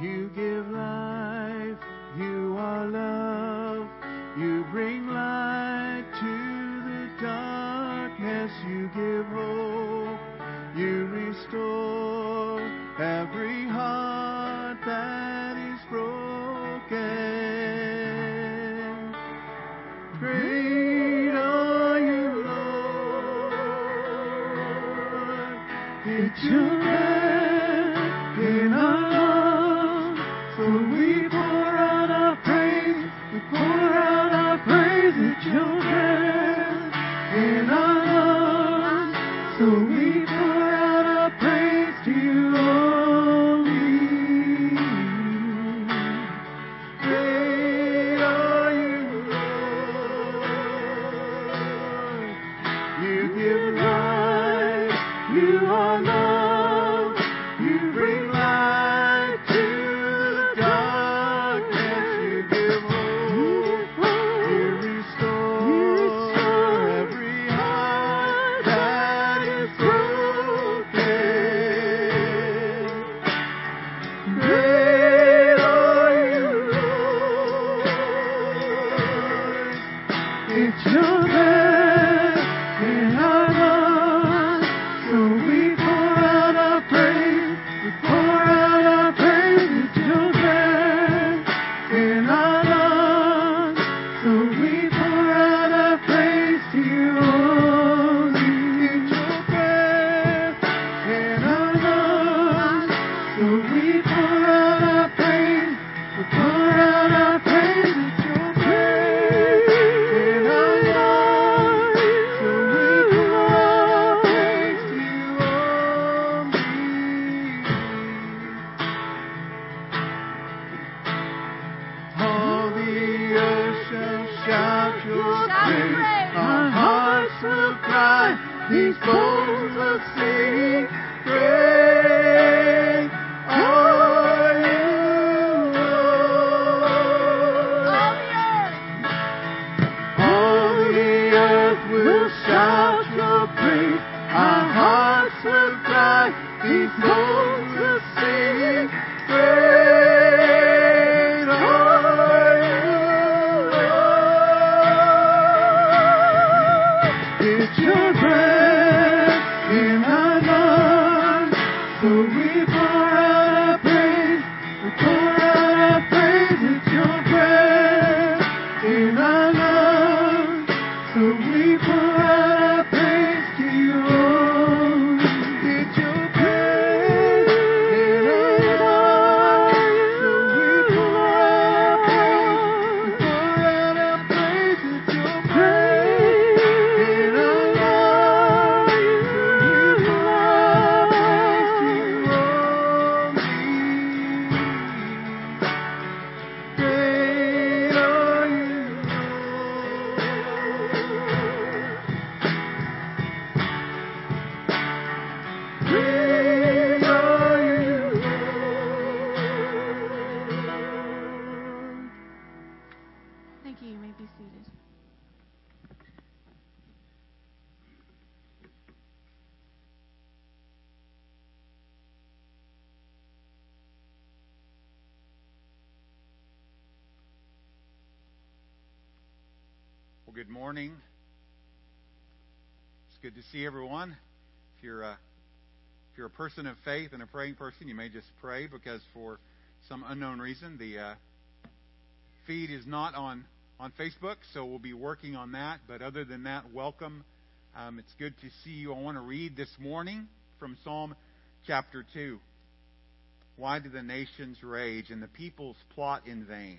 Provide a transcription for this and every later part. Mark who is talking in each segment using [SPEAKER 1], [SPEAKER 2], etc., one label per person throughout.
[SPEAKER 1] You give life, you are love,
[SPEAKER 2] good morning. It's good to see everyone. If you're a, if you're a person of faith and a praying person, you may just pray because for some unknown reason the uh, feed is not on on Facebook, so we'll be working on that. But other than that, welcome. Um, it's good to see you. I want to read this morning from Psalm chapter two. Why do the nations rage and the peoples plot in vain?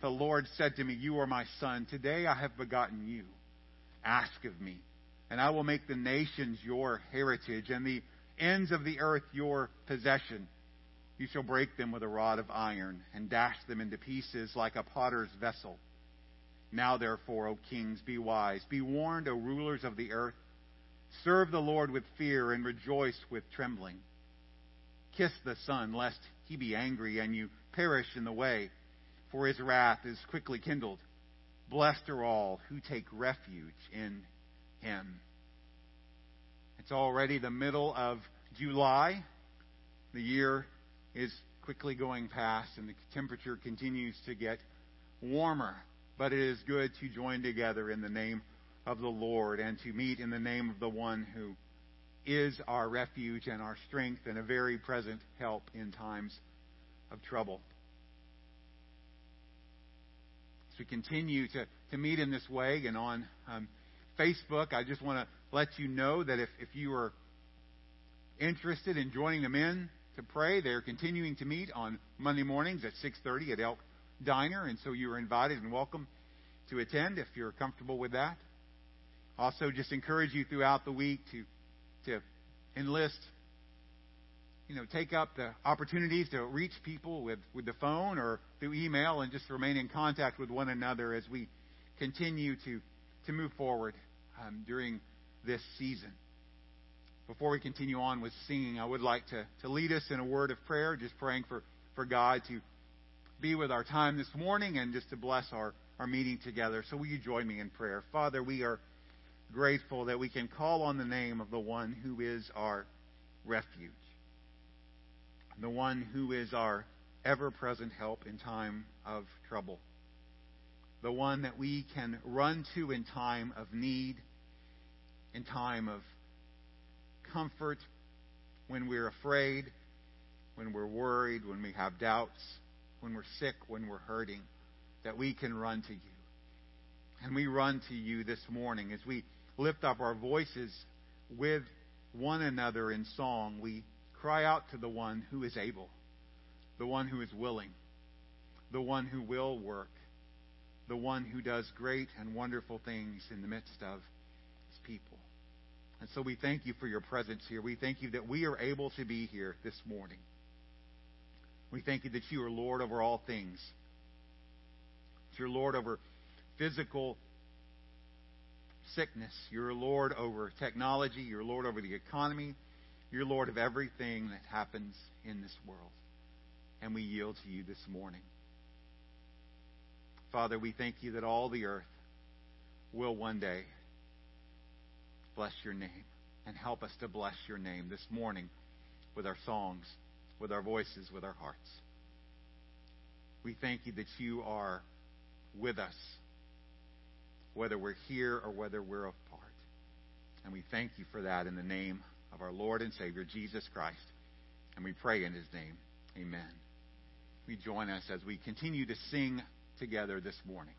[SPEAKER 2] The Lord said to me, You are my son. Today I have begotten you. Ask of me, and I will make the nations your heritage and the ends of the earth your possession. You shall break them with a rod of iron, and dash them into pieces like a potter's vessel. Now, therefore, O kings, be wise. Be warned, O rulers of the earth. Serve the Lord with fear, and rejoice with trembling. Kiss the Son, lest he be angry, and you perish in the way, for his wrath is quickly kindled. Blessed are all who take refuge in him. It's already the middle of July. The year is quickly going past, and the temperature continues to get warmer. But it is good to join together in the name of the Lord and to meet in the name of the one who is our refuge and our strength and a very present help in times of trouble. As we continue to, to meet in this way and on um, Facebook, I just want to let you know that if, if you are interested in joining them in to pray, they're continuing to meet on Monday mornings at 6:30 at Elk Diner, and so you are invited and welcome to attend if you're comfortable with that. Also, just encourage you throughout the week to to enlist, you know, take up the opportunities to reach people with, with the phone or through email and just remain in contact with one another as we continue to, to move forward um, during this season. Before we continue on with singing, I would like to, to lead us in a word of prayer, just praying for, for God to be with our time this morning and just to bless our, our meeting together. So will you join me in prayer? Father, we are grateful that we can call on the name of the one who is our refuge, the one who is our ever present help in time of trouble, the one that we can run to in time of need, in time of comfort, when we're afraid, when we're worried, when we have doubts, when we're sick, when we're hurting, that we can run to you. And we run to you this morning as we lift up our voices with one another in song, we cry out to the one who is able, the one who is willing, the one who will work, the one who does great and wonderful things in the midst of his people. And so we thank you for your presence here. We thank you that we are able to be here this morning. We thank you that you are Lord over all things. You're Lord over physical sickness. You're Lord over technology. You're Lord over the economy. You're Lord of everything that happens in this world. And we yield to you this morning. Father, we thank you that all the earth will one day bless your name and help us to bless your name this morning with our songs, with our voices, with our hearts. We thank you that you are with us whether we're here or whether we're apart. And we thank you for that in the name of our Lord and Savior, Jesus Christ. And we pray in his name. Amen. We join us as we continue to sing together this morning.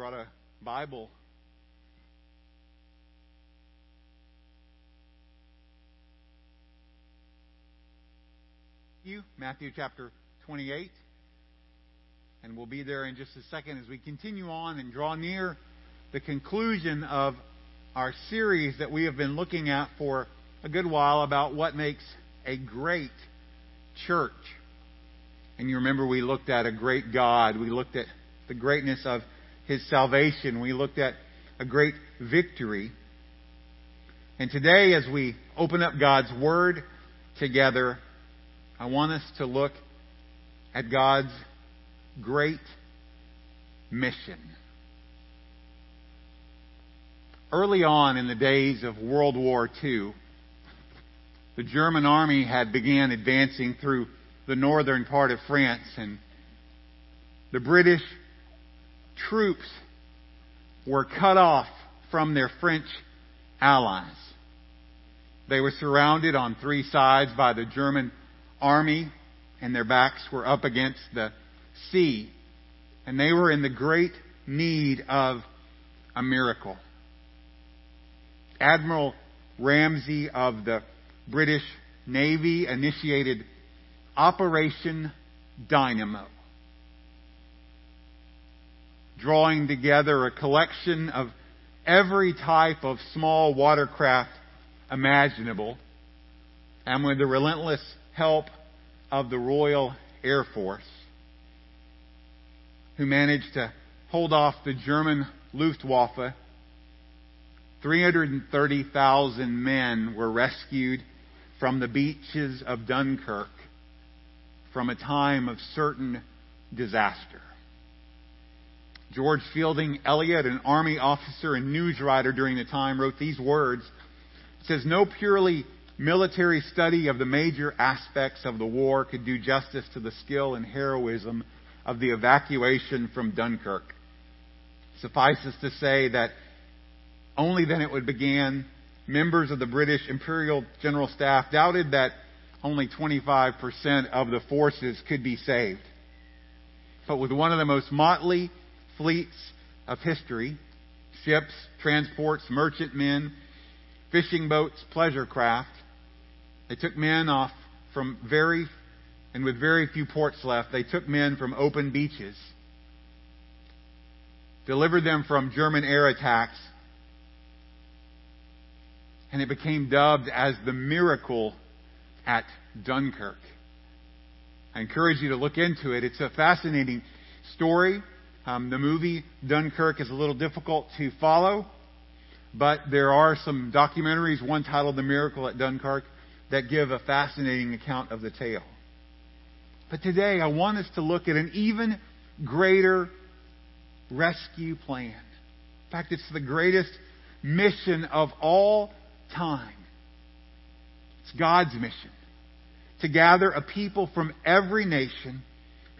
[SPEAKER 2] brought a Bible. You, Matthew chapter 28. And we'll be there in just a second as we continue on and draw near the conclusion of our series that we have been looking at for a good while about what makes a great church. And you remember we looked at a great God. We looked at the greatness of his salvation. We looked at a great victory. And today, as we open up God's Word together, I want us to look at God's great mission. Early on in the days of World War II, the German army had began advancing through the northern part of France, and the British troops were cut off from their French allies. They were surrounded on three sides by the German army and their backs were up against the sea and they were in the great need of a miracle. Admiral Ramsay of the British Navy initiated Operation Dynamo, drawing together a collection of every type of small watercraft imaginable, and with the relentless help of the Royal Air Force, who managed to hold off the German Luftwaffe 330,000 men were rescued from the beaches of Dunkirk from a time of certain disaster. George Fielding Eliot, an army officer and news writer during the time, wrote these words. It says, No purely military study of the major aspects of the war could do justice to the skill and heroism of the evacuation from Dunkirk. Suffices to say that only then it would begin. Members of the British Imperial General Staff doubted that only 25% of the forces could be saved. But with one of the most motley fleets of history, ships, transports, merchantmen, fishing boats, pleasure craft, they took men off from very, and with very few ports left, they took men from open beaches, delivered them from German air attacks, and it became dubbed as the miracle at Dunkirk. I encourage you to look into it. It's a fascinating story. Um, the movie Dunkirk is a little difficult to follow, but there are some documentaries, one titled The Miracle at Dunkirk, that give a fascinating account of the tale. But today I want us to look at an even greater rescue plan. In fact, it's the greatest mission of all time. It's God's mission to gather a people from every nation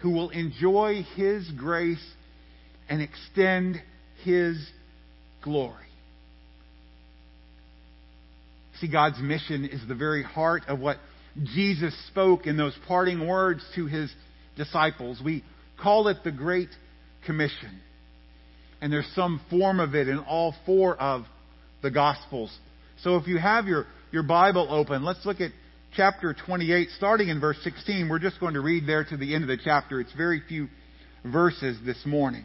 [SPEAKER 2] who will enjoy His grace and extend His glory. See, God's mission is the very heart of what Jesus spoke in those parting words to His disciples. We call it the Great Commission. And there's some form of it in all four of the Gospels. So if you have your, your Bible open, let's look at chapter 28, starting in verse 16. We're just going to read there to the end of the chapter. It's very few verses this morning.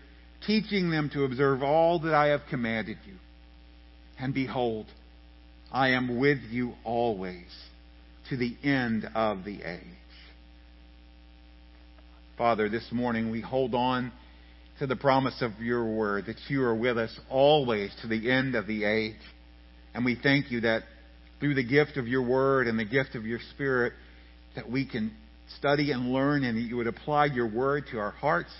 [SPEAKER 2] teaching them to observe all that I have commanded you. And behold, I am with you always to the end of the age. Father, this morning we hold on to the promise of your word that you are with us always to the end of the age. And we thank you that through the gift of your word and the gift of your spirit, that we can study and learn and that you would apply your word to our hearts,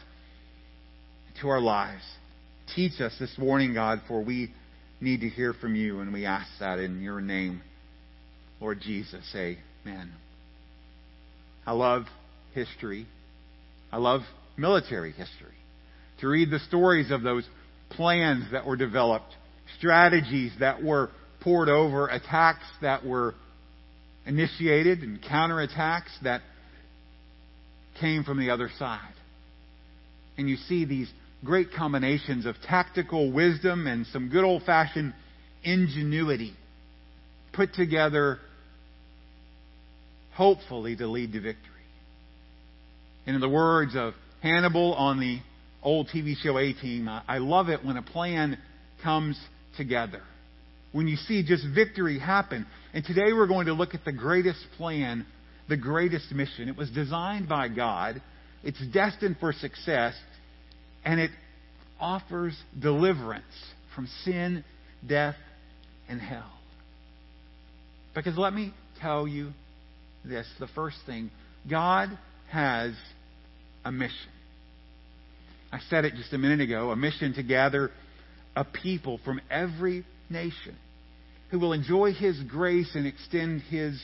[SPEAKER 2] to our lives. Teach us this morning, God, for we need to hear from you, and we ask that in your name, Lord Jesus. Amen. I love history. I love military history to read the stories of those plans that were developed, strategies that were poured over, attacks that were initiated, and counterattacks that came from the other side. And you see these great combinations of tactical wisdom and some good old fashioned ingenuity put together, hopefully, to lead to victory. And in the words of Hannibal on the old TV show A Team. I love it when a plan comes together. When you see just victory happen. And today we're going to look at the greatest plan, the greatest mission. It was designed by God. It's destined for success. And it offers deliverance from sin, death, and hell. Because let me tell you this the first thing God has a mission. I said it just a minute ago a mission to gather a people from every nation who will enjoy His grace and extend His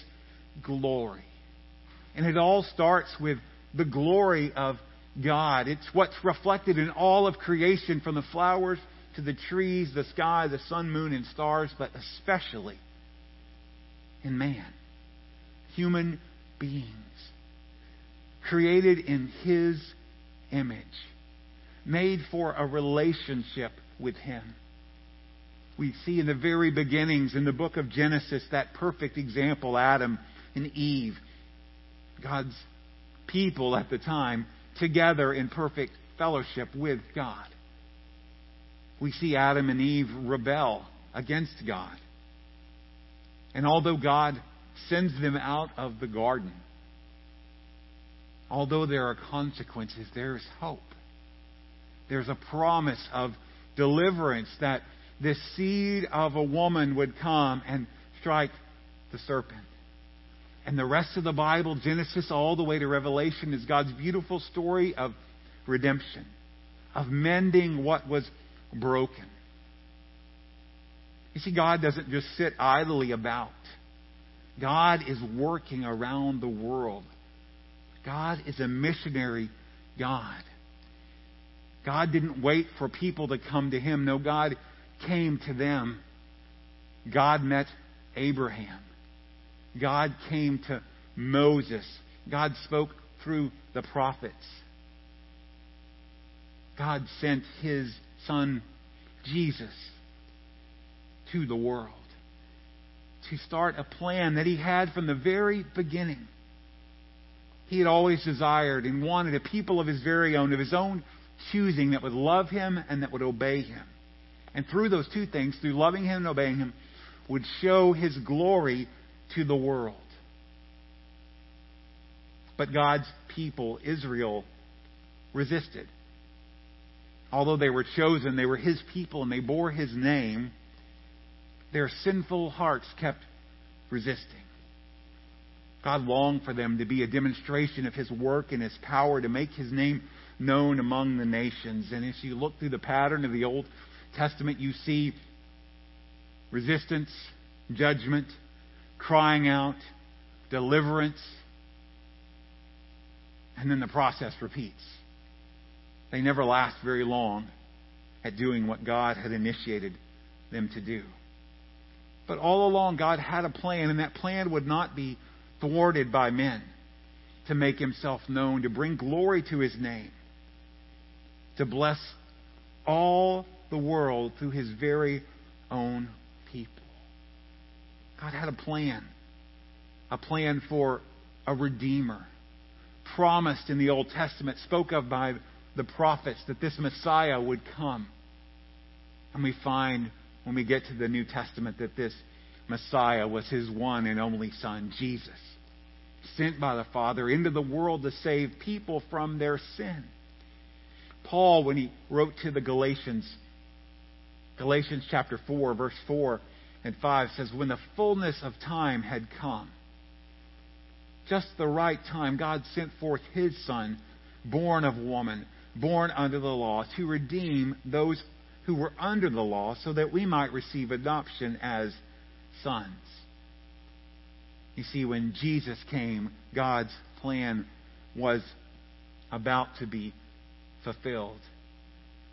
[SPEAKER 2] glory. And it all starts with the glory of God. It's what's reflected in all of creation from the flowers to the trees, the sky, the sun, moon, and stars, but especially in man, human beings, created in His image, made for a relationship with Him. We see in the very beginnings in the book of Genesis that perfect example, Adam and Eve, God's people at the time, together in perfect fellowship with God. We see Adam and Eve rebel against God. And although God sends them out of the garden, although there are consequences, there is hope. There's a promise of deliverance that this seed of a woman would come and strike the serpent. And the rest of the Bible, Genesis all the way to Revelation, is God's beautiful story of redemption, of mending what was broken. You see, God doesn't just sit idly about. God is working around the world. God is a missionary God. God didn't wait for people to come to Him. No, God came to them. God met Abraham. God came to Moses. God spoke through the prophets. God sent His Son, Jesus, to the world to start a plan that he had from the very beginning. He had always desired and wanted a people of his very own, of his own choosing, that would love him and that would obey him. And through those two things, through loving him and obeying him, would show his glory to the world. But God's people, Israel, resisted. Although they were chosen, they were his people and they bore his name their sinful hearts kept resisting. God longed for them to be a demonstration of His work and His power to make His name known among the nations. And as you look through the pattern of the Old Testament, you see resistance, judgment, crying out, deliverance, and then the process repeats. They never last very long at doing what God had initiated them to do. But all along, God had a plan, and that plan would not be thwarted by men to make himself known, to bring glory to his name, to bless all the world through his very own. God had a plan, a plan for a redeemer, promised in the Old Testament, spoke of by the prophets that this Messiah would come. And we find when we get to the New Testament that this Messiah was his one and only Son, Jesus, sent by the Father into the world to save people from their sin. Paul, when he wrote to the Galatians, Galatians chapter 4, verse 4 and 5 says, When the fullness of time had come, just the right time, God sent forth his Son, born of woman, born under the law, to redeem those who were under the law, so that we might receive adoption as sons. You see, when Jesus came, God's plan was about to be fulfilled.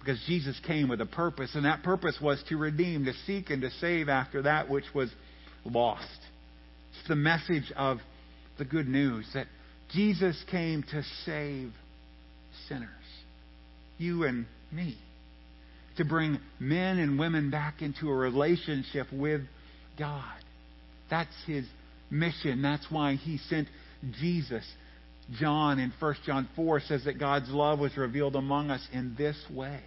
[SPEAKER 2] Because Jesus came with a purpose, and that purpose was to redeem, to seek, and to save after that which was lost. It's the message of the good news that Jesus came to save sinners, you and me to bring men and women back into a relationship with God. That's his mission. That's why he sent Jesus John in 1 John 4 says that God's love was revealed among us in this way.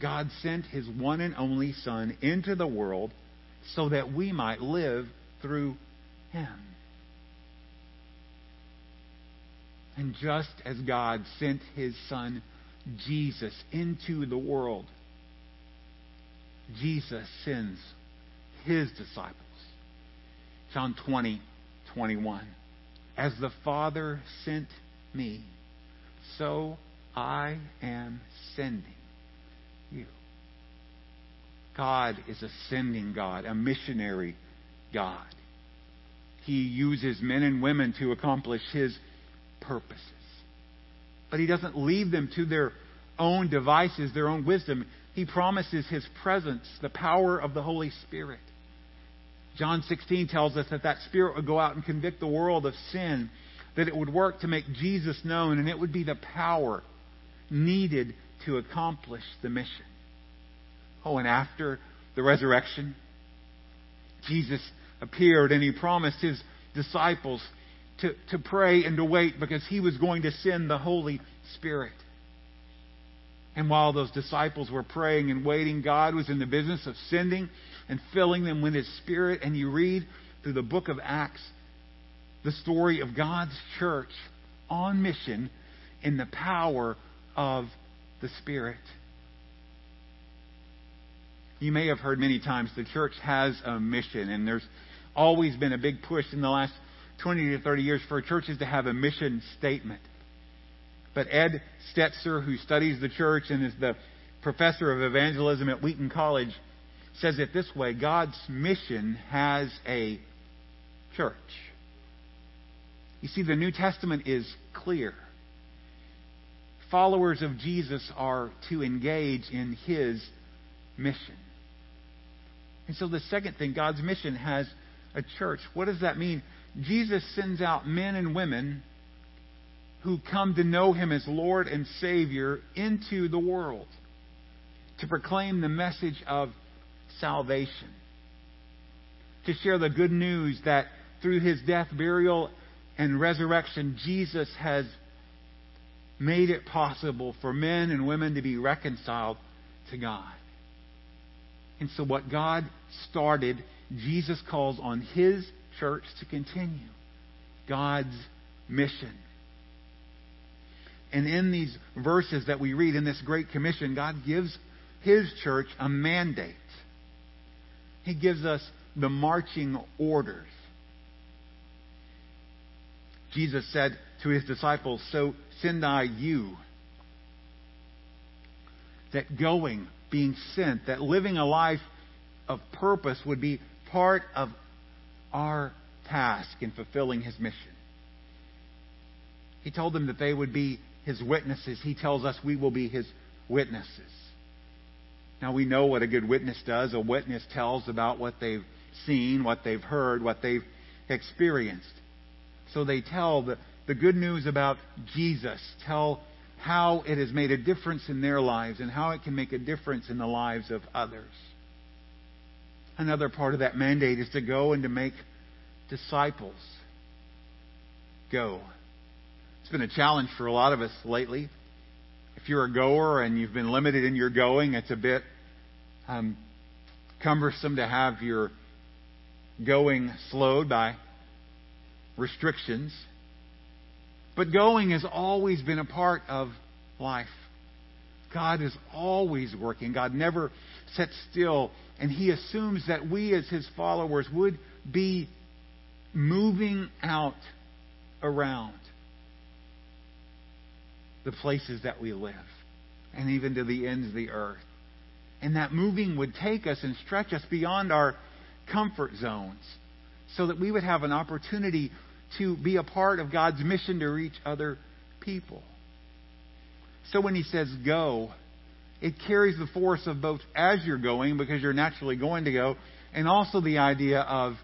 [SPEAKER 2] God sent his one and only Son into the world so that we might live through him. And just as God sent his Son, Jesus, into the world, Jesus sends his disciples. John 20, 21. As the Father sent me, so I am sending. God is a sending God, a missionary God. He uses men and women to accomplish His purposes. But He doesn't leave them to their own devices, their own wisdom. He promises His presence, the power of the Holy Spirit. John 16 tells us that that Spirit would go out and convict the world of sin, that it would work to make Jesus known, and it would be the power needed to accomplish the mission. Oh, and after the resurrection, Jesus appeared and he promised his disciples to, to pray and to wait because he was going to send the Holy Spirit. And while those disciples were praying and waiting, God was in the business of sending and filling them with His Spirit. And you read through the book of Acts the story of God's church on mission in the power of the Spirit. You may have heard many times the church has a mission, and there's always been a big push in the last 20 to 30 years for churches to have a mission statement. But Ed Stetzer, who studies the church and is the professor of evangelism at Wheaton College, says it this way God's mission has a church. You see, the New Testament is clear. Followers of Jesus are to engage in his mission. And so, the second thing, God's mission has a church. What does that mean? Jesus sends out men and women who come to know him as Lord and Savior into the world to proclaim the message of salvation, to share the good news that through his death, burial, and resurrection, Jesus has made it possible for men and women to be reconciled to God. And so, what God started, Jesus calls on his church to continue God's mission. And in these verses that we read in this Great Commission, God gives His church a mandate. He gives us the marching orders. Jesus said to His disciples, So send I you. That going, being sent, that living a life of purpose would be part of our task in fulfilling His mission. He told them that they would be his witnesses. He tells us we will be his witnesses. Now we know what a good witness does. A witness tells about what they've seen, what they've heard, what they've experienced. So they tell the, the good news about Jesus, tell how it has made a difference in their lives and how it can make a difference in the lives of others. Another part of that mandate is to go and to make disciples. Go. It's been a challenge for a lot of us lately. If you're a goer and you've been limited in your going, it's a bit um, cumbersome to have your going slowed by restrictions. But going has always been a part of life. God is always working. God never sits still. And He assumes that we, as His followers, would be moving out around the places that we live and even to the ends of the earth. And that moving would take us and stretch us beyond our comfort zones so that we would have an opportunity to be a part of God's mission to reach other people. So when he says go, it carries the force of both as you're going, because you're naturally going to go, and also the idea of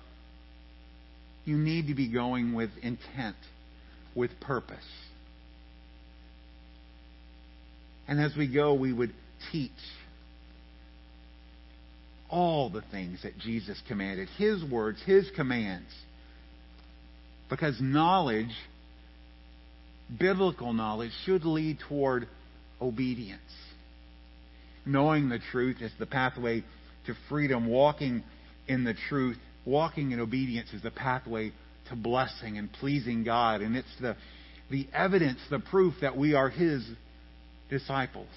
[SPEAKER 2] you need to be going with intent, with purpose. And as we go, we would teach all the things that Jesus commanded, His words, His commands. Because knowledge biblical knowledge should lead toward obedience. Knowing the truth is the pathway to freedom. Walking in the truth, walking in obedience is the pathway to blessing and pleasing God. And it's the, the evidence, the proof that we are His disciples.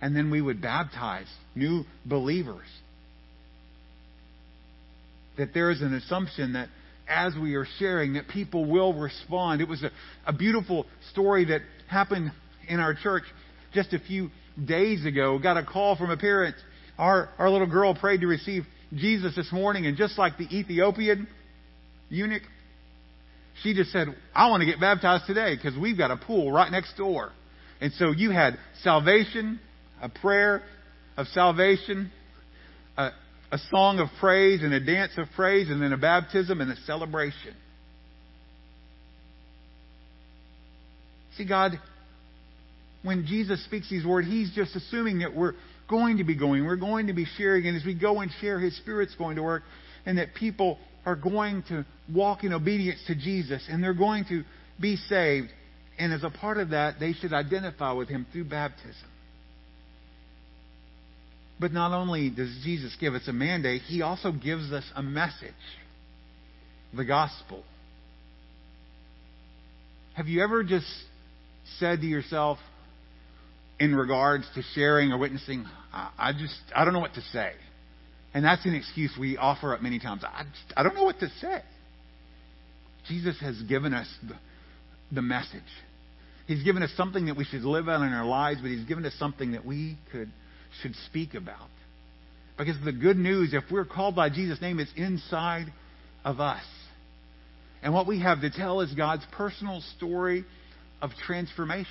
[SPEAKER 2] And then we would baptize new believers. That there is an assumption that as we are sharing, that people will respond. It was a, a beautiful story that happened in our church just a few days ago. Got a call from a parent. Our, our little girl prayed to receive Jesus this morning, and just like the Ethiopian eunuch, she just said, I want to get baptized today because we've got a pool right next door. And so you had salvation, a prayer of salvation, a, a song of praise and a dance of praise, and then a baptism and a celebration. See, God, when Jesus speaks these words, He's just assuming that we're going to be going, we're going to be sharing, and as we go and share, His Spirit's going to work, and that people are going to walk in obedience to Jesus, and they're going to be saved. And as a part of that, they should identify with Him through baptism. But not only does Jesus give us a mandate, He also gives us a message the gospel. Have you ever just said to yourself, in regards to sharing or witnessing, I, just, I don't know what to say. And that's an excuse we offer up many times. I, just, I don't know what to say. Jesus has given us the, the message. He's given us something that we should live out in our lives, but He's given us something that we could should speak about. Because the good news, if we're called by Jesus' name, it's inside of us. And what we have to tell is God's personal story of transformation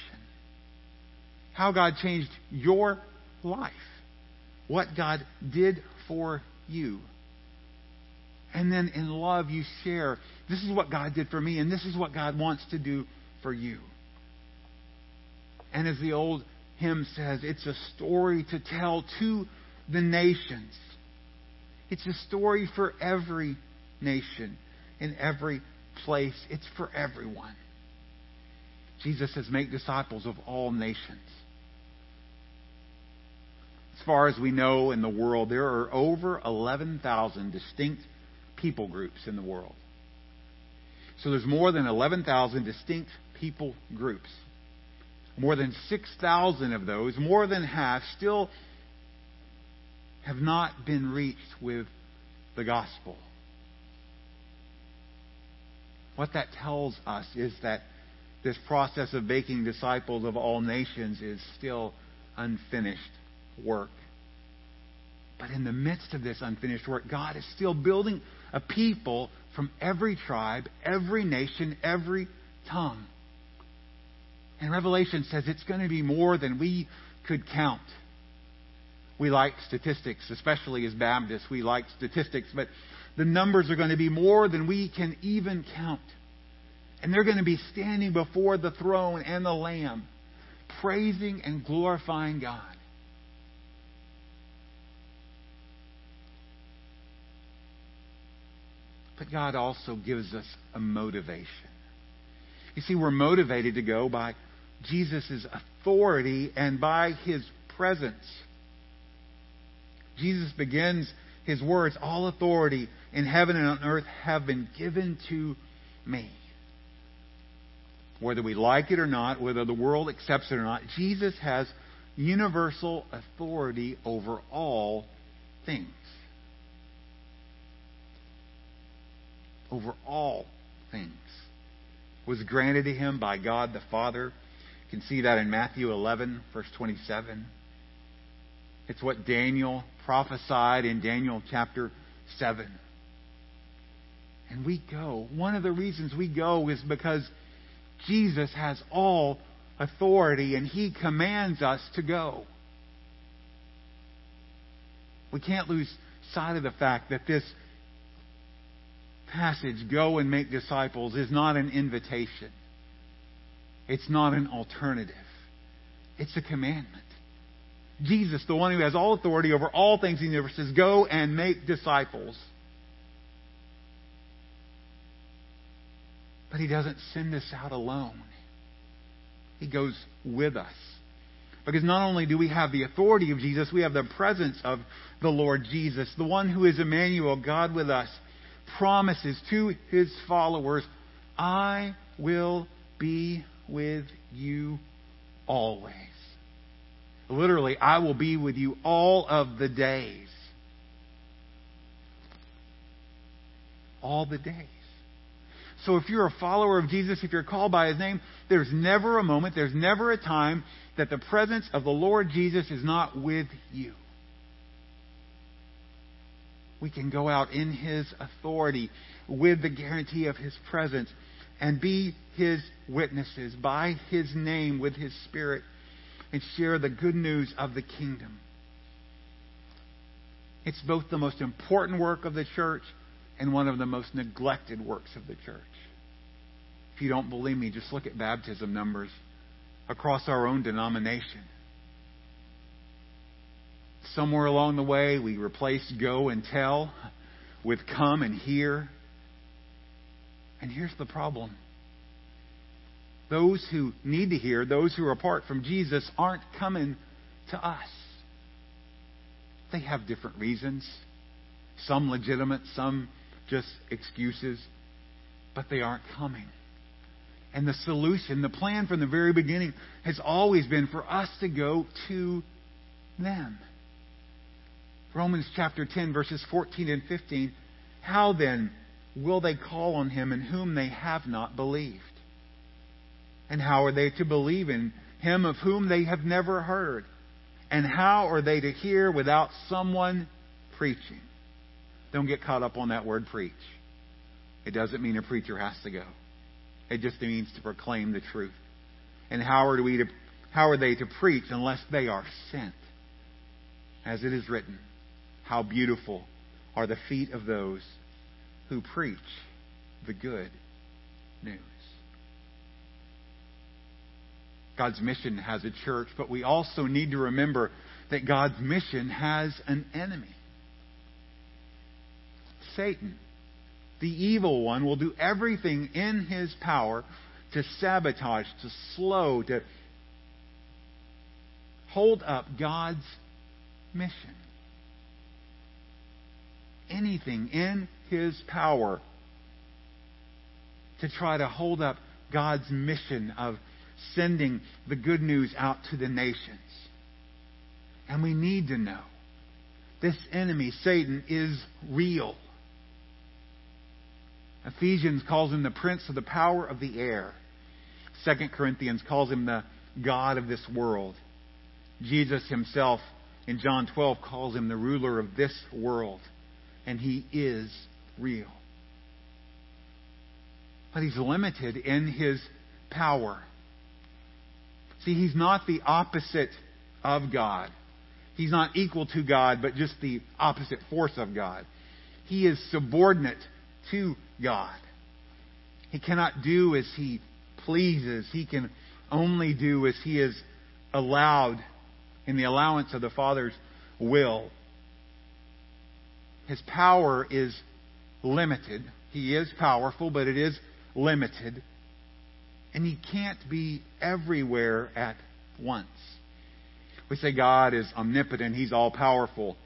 [SPEAKER 2] how God changed your life, what God did for you. And then in love, you share this is what God did for me, and this is what God wants to do for you. And as the old hymn says, it's a story to tell to the nations. It's a story for every nation, in every place. It's for everyone. Jesus says, make disciples of all nations as far as we know in the world, there are over 11,000 distinct people groups in the world. So there's more than 11,000 distinct people groups. More than 6,000 of those, more than half, still have not been reached with the gospel. What that tells us is that this process of making disciples of all nations is still unfinished work. But in the midst of this unfinished work, God is still building a people from every tribe, every nation, every tongue. And Revelation says it's going to be more than we could count. We like statistics, especially as Baptists. We like statistics, but the numbers are going to be more than we can even count. And they're going to be standing before the throne and the Lamb, praising and glorifying God. But God also gives us a motivation. You see, we're motivated to go by Jesus' authority and by his presence. Jesus begins his words All authority in heaven and on earth have been given to me. Whether we like it or not, whether the world accepts it or not, Jesus has universal authority over all things. over all things was granted to him by God the Father. You can see that in Matthew 11, verse 27. It's what Daniel prophesied in Daniel chapter 7. And we go. One of the reasons we go is because Jesus has all authority and he commands us to go. We can't lose sight of the fact that this passage, go and make disciples, is not an invitation. It's not an alternative. It's a commandment. Jesus, the one who has all authority over all things in the universe, says, Go and make disciples. But He doesn't send us out alone. He goes with us. Because not only do we have the authority of Jesus, we have the presence of the Lord Jesus. The one who is Emmanuel, God with us, promises to his followers, I will be with you always. Literally, I will be with you all of the days. All the days. So if you're a follower of Jesus, if you're called by his name, there's never a moment, there's never a time that the presence of the Lord Jesus is not with you. We can go out in his authority with the guarantee of his presence and be his witnesses by his name with his spirit and share the good news of the kingdom. It's both the most important work of the church and one of the most neglected works of the church. If you don't believe me, just look at baptism numbers across our own denomination. Somewhere along the way, we replaced go and tell with come and hear. And here's the problem those who need to hear, those who are apart from Jesus, aren't coming to us. They have different reasons, some legitimate, some just excuses, but they aren't coming. And the solution, the plan from the very beginning, has always been for us to go to them. Romans chapter 10, verses 14 and 15. How then will they call on him in whom they have not believed? And how are they to believe in him of whom they have never heard? And how are they to hear without someone preaching? Don't get caught up on that word preach. It doesn't mean a preacher has to go. It just means to proclaim the truth. And how are we to how are they to preach unless they are sent? As it is written, how beautiful are the feet of those who preach the good news. God's mission has a church, but we also need to remember that God's mission has an enemy. Satan, the evil one, will do everything in his power to sabotage, to slow, to hold up God's mission. Anything in his power to try to hold up God's mission of sending the good news out to the nations. And we need to know this enemy, Satan, is real. Ephesians calls him the prince of the power of the air. 2 Corinthians calls him the God of this world. Jesus himself in John 12 calls him the ruler of this world. And he is real. But he's limited in his power. See, he's not the opposite of God. He's not equal to God, but just the opposite force of God. He is subordinate to God. He cannot do as he pleases. He can only do as he is allowed in the allowance of the Father's will. His power is limited. He is powerful, but it is limited. And he can't be everywhere at once. We say God is omnipotent, he's all powerful.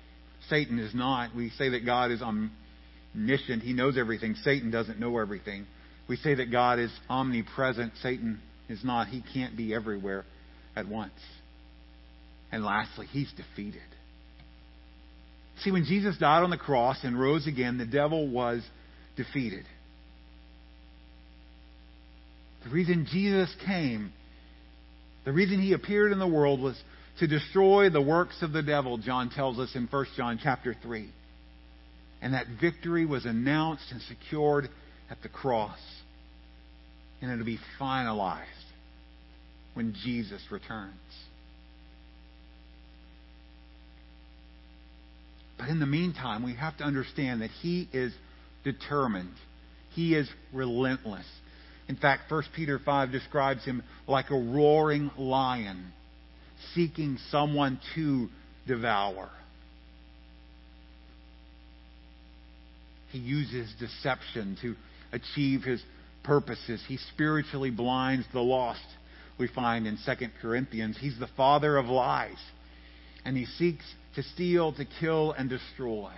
[SPEAKER 2] Satan is not. We say that God is omniscient, he knows everything. Satan doesn't know everything. We say that God is omnipresent. Satan is not. He can't be everywhere at once. And lastly, he's defeated. See, when Jesus died on the cross and rose again, the devil was defeated. The reason Jesus came, the reason he appeared in the world was to destroy the works of the devil, John tells us in 1 John chapter 3. And that victory was announced and secured at the cross. And it'll be finalized when Jesus returns. But in the meantime, we have to understand that he is determined. He is relentless. In fact, 1 Peter 5 describes him like a roaring lion seeking someone to devour. He uses deception to achieve his purposes. He spiritually blinds the lost, we find in 2 Corinthians. He's the father of lies, and he seeks to steal, to kill, and destroy.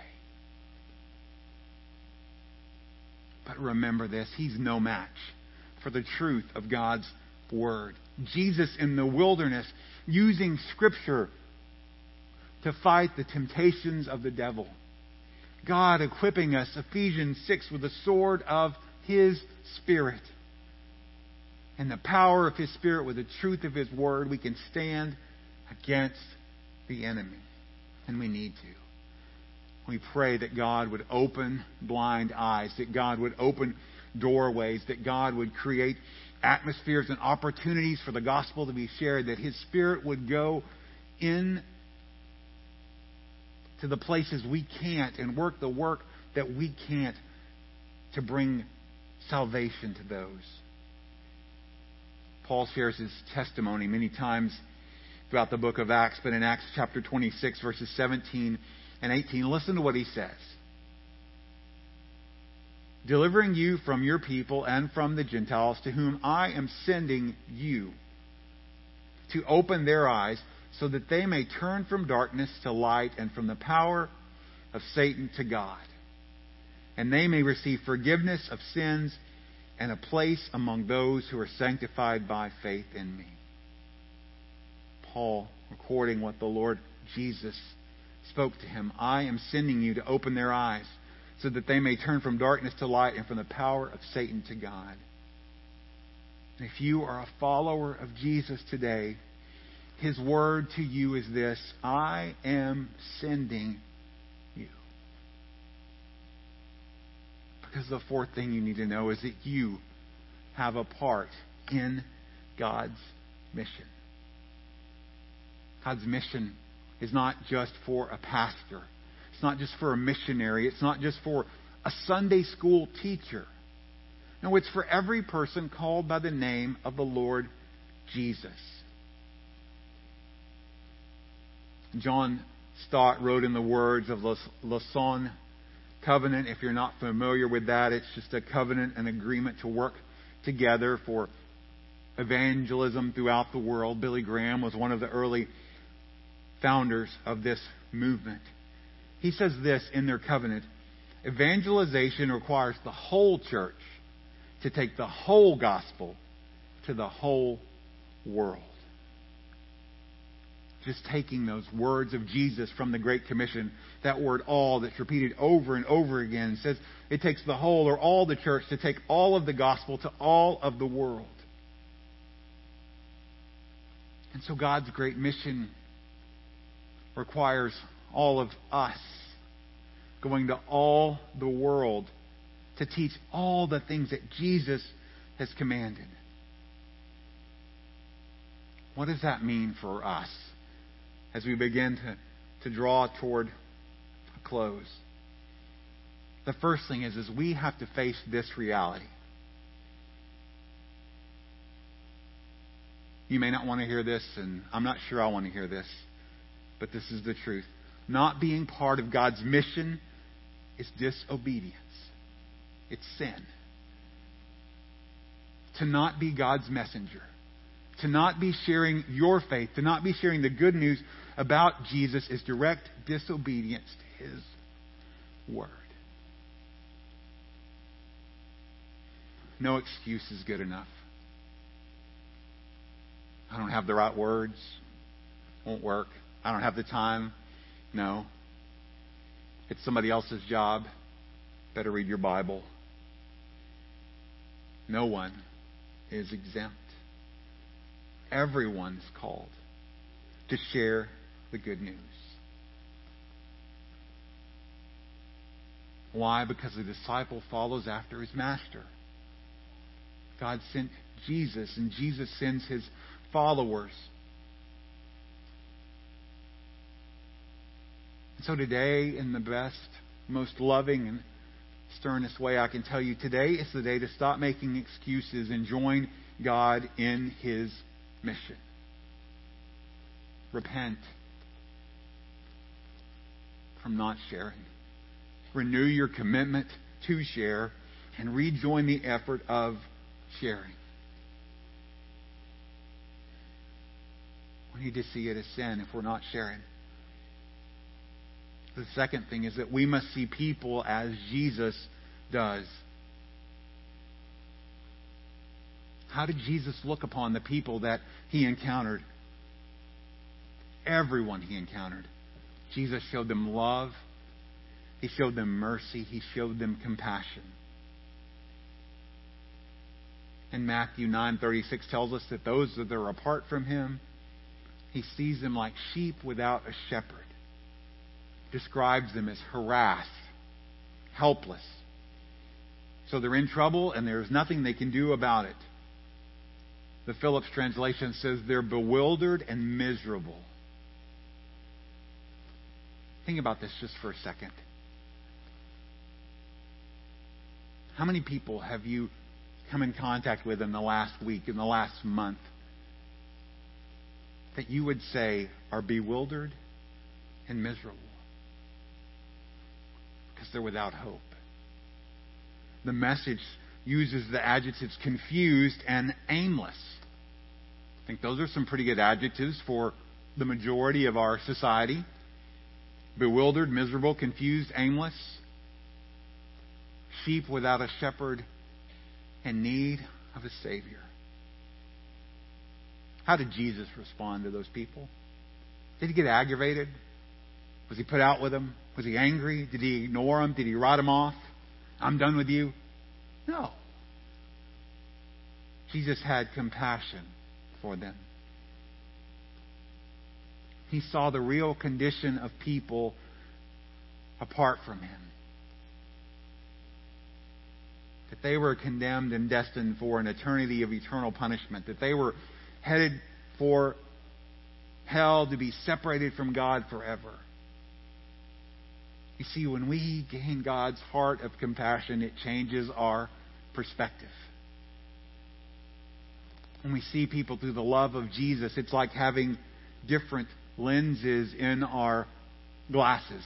[SPEAKER 2] But remember this He's no match for the truth of God's Word. Jesus in the wilderness using Scripture to fight the temptations of the devil. God equipping us, Ephesians 6, with the sword of His Spirit. And the power of His Spirit, with the truth of His Word, we can stand against the enemy. And we need to. We pray that God would open blind eyes, that God would open doorways, that God would create atmospheres and opportunities for the gospel to be shared, that His Spirit would go in to the places we can't and work the work that we can't to bring salvation to those. Paul shares his testimony many times throughout the book of Acts, but in Acts chapter 26, verses 17 and 18, listen to what he says. Delivering you from your people and from the Gentiles to whom I am sending you to open their eyes so that they may turn from darkness to light and from the power of Satan to God. And they may receive forgiveness of sins and a place among those who are sanctified by faith in me. Paul recording what the Lord Jesus spoke to him I am sending you to open their eyes so that they may turn from darkness to light and from the power of Satan to God. And if you are a follower of Jesus today, his word to you is this I am sending you. Because the fourth thing you need to know is that you have a part in God's mission. God's mission is not just for a pastor. It's not just for a missionary. It's not just for a Sunday school teacher. No, it's for every person called by the name of the Lord Jesus. John Stott wrote in the words of the Lausanne Covenant. If you're not familiar with that, it's just a covenant, an agreement to work together for evangelism throughout the world. Billy Graham was one of the early founders of this movement. He says this in their covenant evangelization requires the whole church to take the whole gospel to the whole world. Just taking those words of Jesus from the Great Commission, that word all that's repeated over and over again, says it takes the whole or all the church to take all of the gospel to all of the world. And so God's great mission requires all of us going to all the world to teach all the things that Jesus has commanded. What does that mean for us as we begin to, to draw toward a close? The first thing is, is we have to face this reality. You may not want to hear this, and I'm not sure I want to hear this but this is the truth. Not being part of God's mission is disobedience, it's sin. To not be God's messenger, to not be sharing your faith, to not be sharing the good news about Jesus is direct disobedience to His word. No excuse is good enough. I don't have the right words. Won't work. I don't have the time. No. It's somebody else's job. Better read your Bible. No one is exempt. Everyone's called to share the good news. Why? Because the disciple follows after his master. God sent Jesus, and Jesus sends his followers So today, in the best, most loving, and sternest way I can tell you, today is the day to stop making excuses and join God in His mission. Repent from not sharing. Renew your commitment to share and rejoin the effort of sharing. We need to see it as sin if we're not sharing. The second thing is that we must see people as Jesus does. How did Jesus look upon the people that he encountered? Everyone he encountered. Jesus showed them love. He showed them mercy. He showed them compassion. And Matthew 9:36 tells us that those that are apart from him, he sees them like sheep without a shepherd. Describes them as harassed, helpless. So they're in trouble and there's nothing they can do about it. The Phillips translation says they're bewildered and miserable. Think about this just for a second. How many people have you come in contact with in the last week, in the last month, that you would say are bewildered and miserable? Because they're without hope. The message uses the adjectives confused and aimless. I think those are some pretty good adjectives for the majority of our society bewildered, miserable, confused, aimless, sheep without a shepherd, in need of a Savior. How did Jesus respond to those people? Did he get aggravated? Was he put out with them? Was he angry? Did he ignore them? Did he write them off? I'm done with you? No. Jesus had compassion for them. He saw the real condition of people apart from him. That they were condemned and destined for an eternity of eternal punishment. That they were headed for hell to be separated from God forever. You see, when we gain God's heart of compassion, it changes our perspective. When we see people through the love of Jesus, it's like having different lenses in our glasses.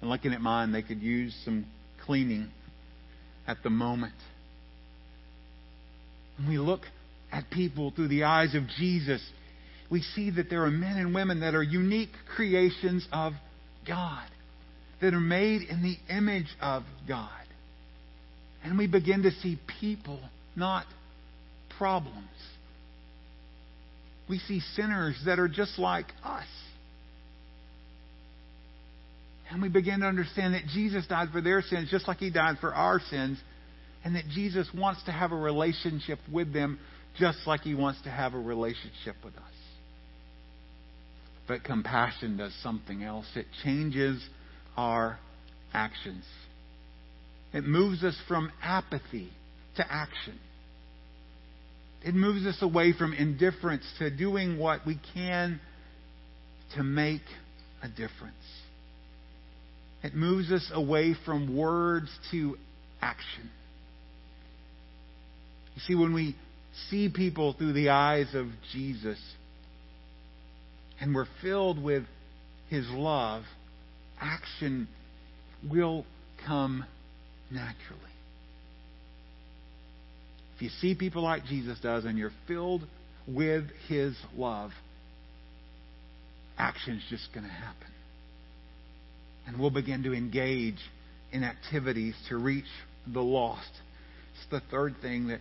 [SPEAKER 2] And looking at mine, they could use some cleaning at the moment. When we look at people through the eyes of Jesus, we see that there are men and women that are unique creations of God, that are made in the image of God. And we begin to see people, not problems. We see sinners that are just like us. And we begin to understand that Jesus died for their sins just like He died for our sins, and that Jesus wants to have a relationship with them just like He wants to have a relationship with us. But compassion does something else. It changes our actions. It moves us from apathy to action. It moves us away from indifference to doing what we can to make a difference. It moves us away from words to action. You see, when we see people through the eyes of Jesus and we're filled with His love, action will come naturally. If you see people like Jesus does and you're filled with His love, action's just going to happen. And we'll begin to engage in activities to reach the lost. It's the third thing that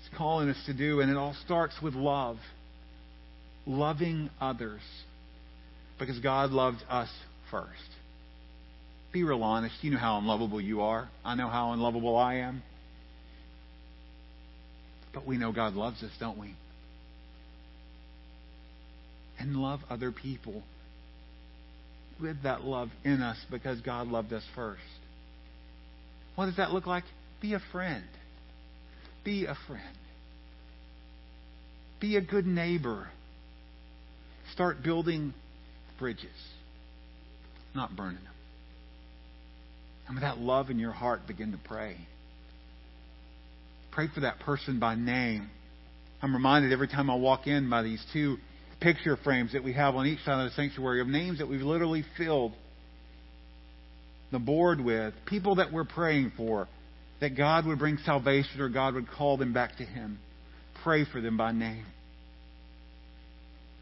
[SPEAKER 2] it's calling us to do, and it all starts with love. Loving others. Because God loved us first. Be real honest. You know how unlovable you are. I know how unlovable I am. But we know God loves us, don't we? And love other people with that love in us because God loved us first. What does that look like? Be a friend. Be a friend. Be a good neighbor. Start building bridges, not burning them. And with that love in your heart, begin to pray. Pray for that person by name. I'm reminded every time I walk in by these two picture frames that we have on each side of the sanctuary of names that we've literally filled the board with, people that we're praying for, that God would bring salvation or God would call them back to Him. Pray for them by name.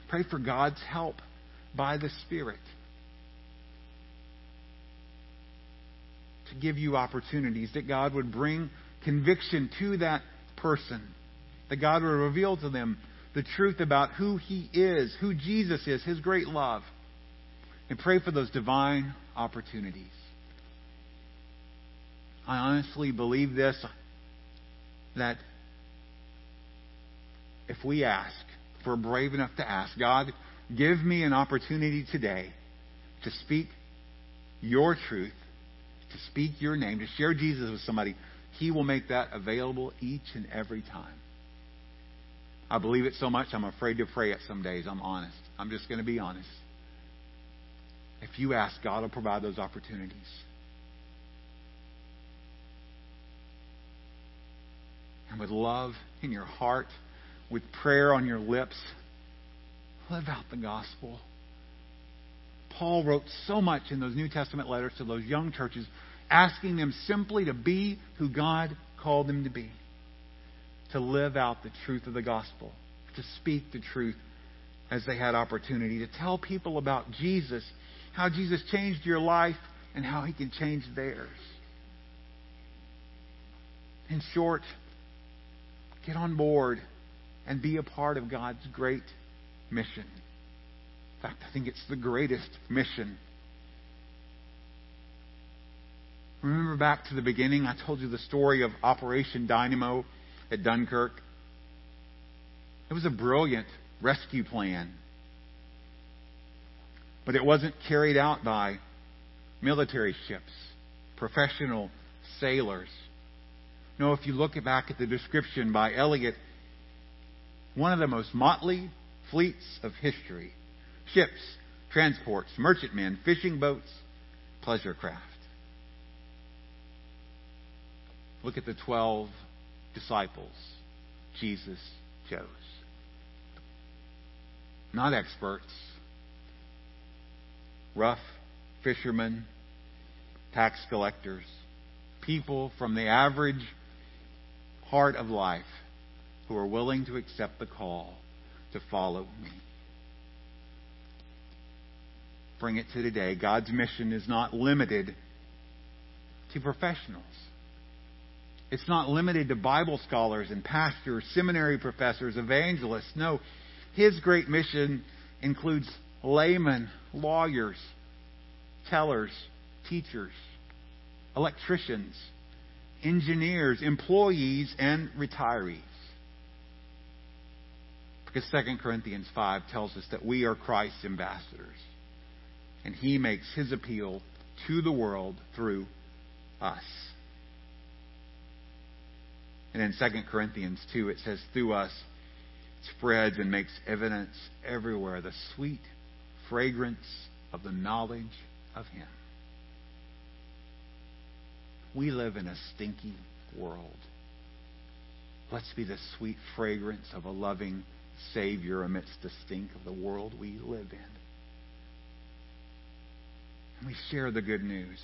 [SPEAKER 2] Pray for God's help by the Spirit to give you opportunities, that God would bring conviction to that person, that God would reveal to them the truth about who He is, who Jesus is, His great love, and pray for those divine opportunities. I honestly believe this that if we ask, if we're brave enough to ask, God, give me an opportunity today to speak your truth, to speak your name, to share Jesus with somebody, He will make that available each and every time. I believe it so much, I'm afraid to pray it some days. I'm honest. I'm just going to be honest. If you ask, God will provide those opportunities. And with love in your heart, with prayer on your lips, live out the gospel. Paul wrote so much in those New Testament letters to those young churches, asking them simply to be who God called them to be, to live out the truth of the gospel, to speak the truth as they had opportunity, to tell people about Jesus, how Jesus changed your life, and how he can change theirs. In short, get on board and be a part of God's great mission. In fact, I think it's the greatest mission. Remember back to the beginning, I told you the story of Operation Dynamo at Dunkirk. It was a brilliant rescue plan. But it wasn't carried out by military ships, professional sailors. No, if you look back at the description by Elliot, one of the most motley fleets of history ships, transports, merchantmen, fishing boats, pleasure craft. Look at the 12 disciples Jesus chose. Not experts, rough fishermen, tax collectors, people from the average heart of life who are willing to accept the call to follow me. Bring it to today. God's mission is not limited to professionals. It's not limited to Bible scholars and pastors, seminary professors, evangelists. No, His great mission includes laymen, lawyers, tellers, teachers, electricians, engineers, employees, and retirees. Because 2 Corinthians 5 tells us that we are Christ's ambassadors. And he makes his appeal to the world through us. And in 2 Corinthians 2, it says, through us spreads and makes evidence everywhere the sweet fragrance of the knowledge of Him. We live in a stinky world. Let's be the sweet fragrance of a loving Savior amidst the stink of the world we live in. We share the good news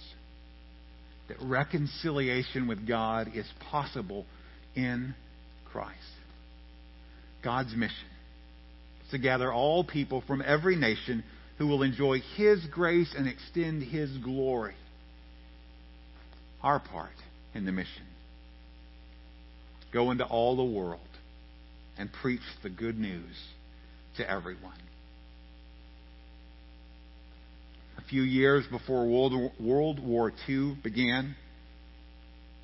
[SPEAKER 2] that reconciliation with God is possible in Christ. God's mission is to gather all people from every nation who will enjoy His grace and extend His glory. Our part in the mission. Go into all the world and preach the good news to everyone. A few years before World, World War II began,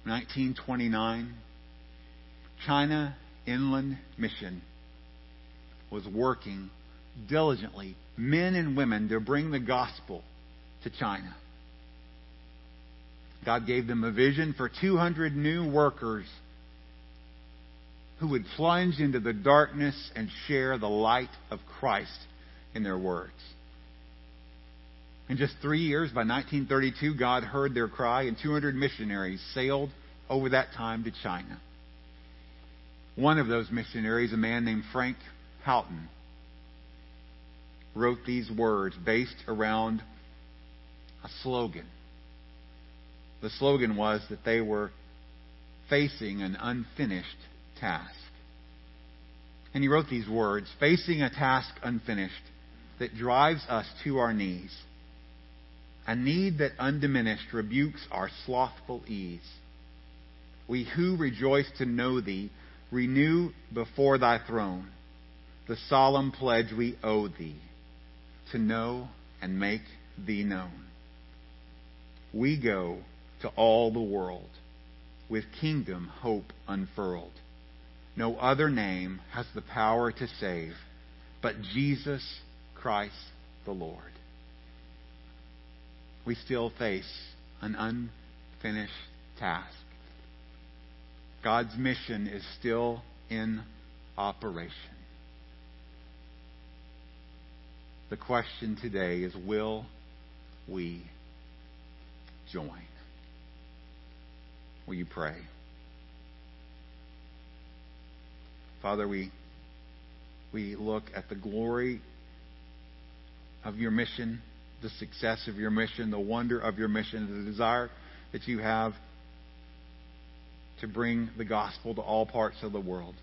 [SPEAKER 2] 1929, China Inland Mission was working diligently, men and women, to bring the gospel to China. God gave them a vision for 200 new workers who would plunge into the darkness and share the light of Christ in their words. In just three years, by 1932, God heard their cry, and 200 missionaries sailed over that time to China. One of those missionaries, a man named Frank Houghton, wrote these words based around a slogan. The slogan was that they were facing an unfinished task. And he wrote these words facing a task unfinished that drives us to our knees, a need that undiminished rebukes our slothful ease. We who rejoice to know thee renew before thy throne the solemn pledge we owe thee to know and make thee known. We go to all the world with kingdom hope unfurled. No other name has the power to save but Jesus Christ the Lord. We still face an unfinished task. God's mission is still in operation. The question today is will we join? Will you pray? Father, we, we look at the glory of your mission, the success of your mission, the wonder of your mission, the desire that you have to bring the gospel to all parts of the world.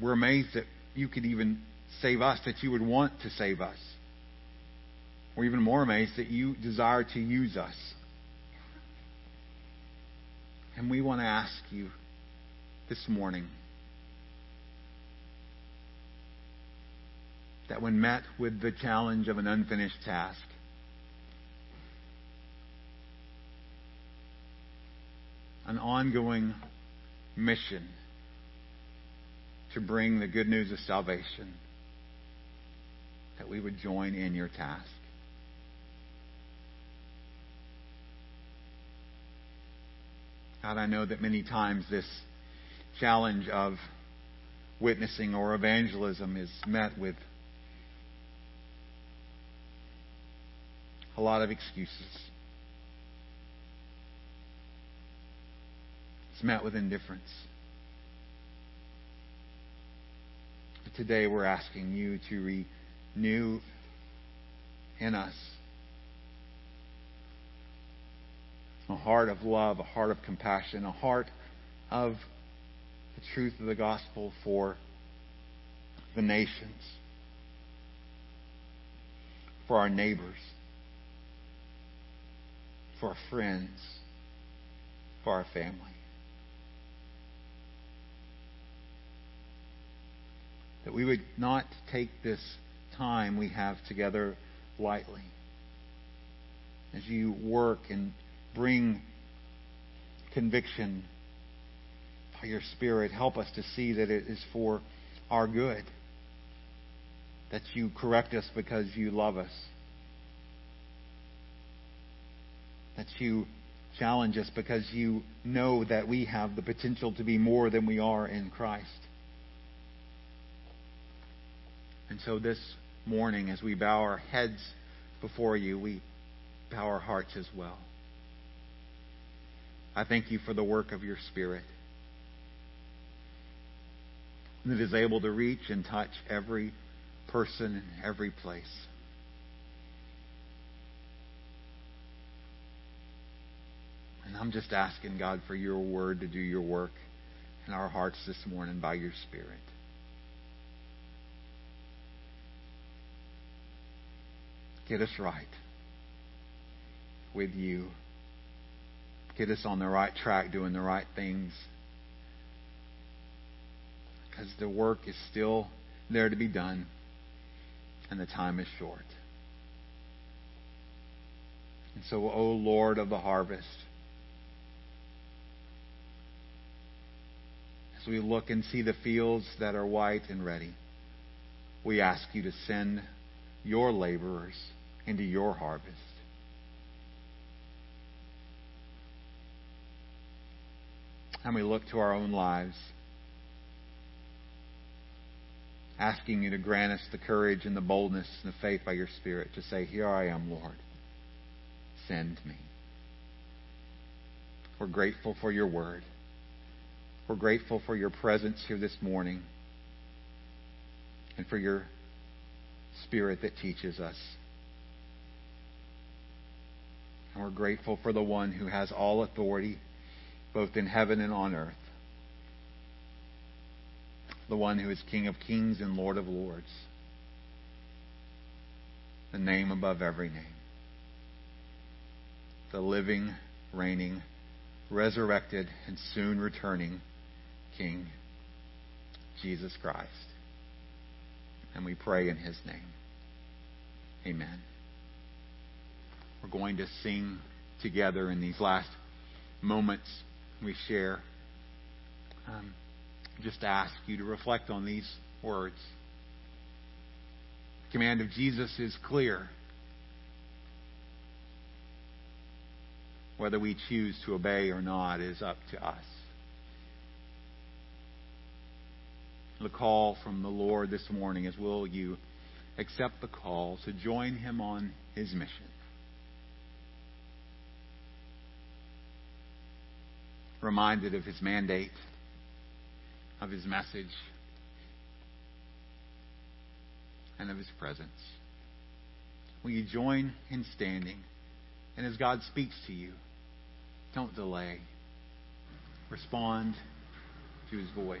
[SPEAKER 2] We're amazed that you could even save us, that you would want to save us. We're even more amazed that you desire to use us. And we want to ask you this morning that when met with the challenge of an unfinished task, an ongoing mission to bring the good news of salvation, that we would join in your task. God, I know that many times this challenge of witnessing or evangelism is met with a lot of excuses. It's met with indifference. But today we're asking you to renew in us a heart of love, a heart of compassion, a heart of the truth of the gospel for the nations, for our neighbors, for our friends, for our family. That we would not take this time we have together lightly. As you work and bring conviction by your Spirit. Help us to see that it is for our good. That you correct us because you love us. That you challenge us because you know that we have the potential to be more than we are in Christ. And so this morning, as we bow our heads before you, we bow our hearts as well. I thank you for the work of your Spirit that is able to reach and touch every person in every place. And I'm just asking God for your word to do your work in our hearts this morning by your Spirit. Get us right with you. Get us on the right track, doing the right things. Because the work is still there to be done, and the time is short. And so, O Lord of the harvest, as we look and see the fields that are white and ready, we ask you to send your laborers into your harvest. And we look to our own lives, asking you to grant us the courage and the boldness and the faith by your Spirit to say, Here I am, Lord. Send me. We're grateful for your word. We're grateful for your presence here this morning and for your Spirit that teaches us. And we're grateful for the one who has all authority both in heaven and on earth. The one who is King of kings and Lord of lords. The name above every name. The living, reigning, resurrected, and soon returning King, Jesus Christ. And we pray in his name. Amen. We're going to sing together in these last moments we share. Um, just ask you to reflect on these words. The command of Jesus is clear. Whether we choose to obey or not is up to us. The call from the Lord this morning is will you accept the call to join him on his mission? Reminded of his mandate, of his message, and of his presence. Will you join in standing? And as God speaks to you, don't delay. Respond to his voice.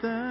[SPEAKER 1] that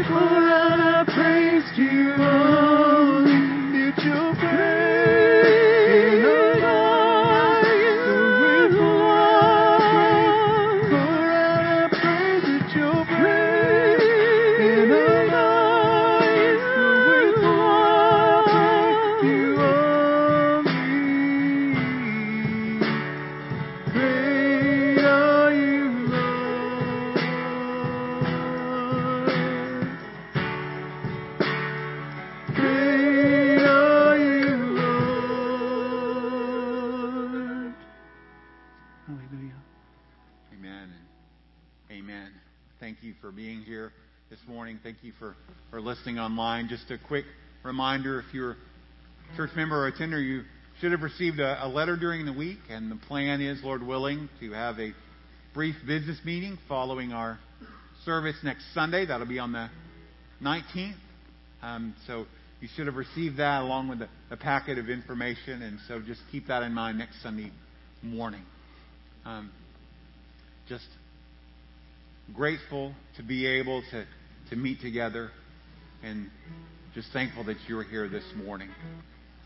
[SPEAKER 1] we pour out our praise to you
[SPEAKER 2] Just a quick reminder if you're a church member or attender, you should have received a, a letter during the week, and the plan is, Lord willing, to have a brief business meeting following our service next Sunday. That'll be on the 19th. Um, so you should have received that along with a, packet of information, and so just keep that in mind next Sunday morning. Um, just grateful to be able to, to meet together and just thankful that you're here this morning.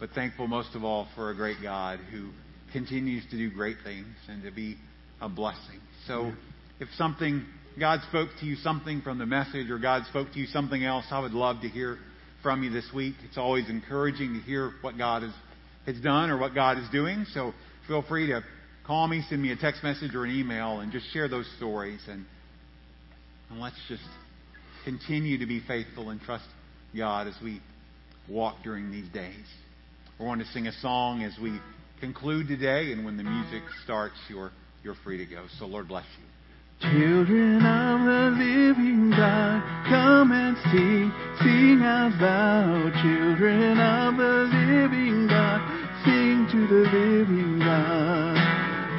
[SPEAKER 2] But thankful most of all for a great God who continues to do great things and to be a blessing. So if something, God spoke to you something from the message or God spoke to you something else, I would love to hear from you this week. It's always encouraging to hear what God has, has done or what God is doing. So feel free to call me, send me a text message or an email, and just share those stories. And, and let's just continue to be faithful and trust God as we walk during these days. We're going to sing a song as we conclude today, and when the music starts, you're, you're free to go. So, Lord bless you.
[SPEAKER 1] Children of the living God, come and sing, sing out loud. Children of the living God, sing to the living God.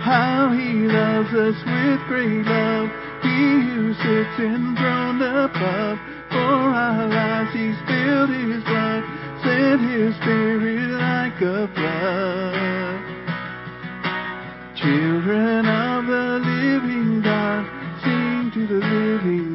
[SPEAKER 1] How he loves us with great love, he who sits enthroned above. For our lives he's spilled his blood, sent his spirit like a flood. Children of the living God, sing to the living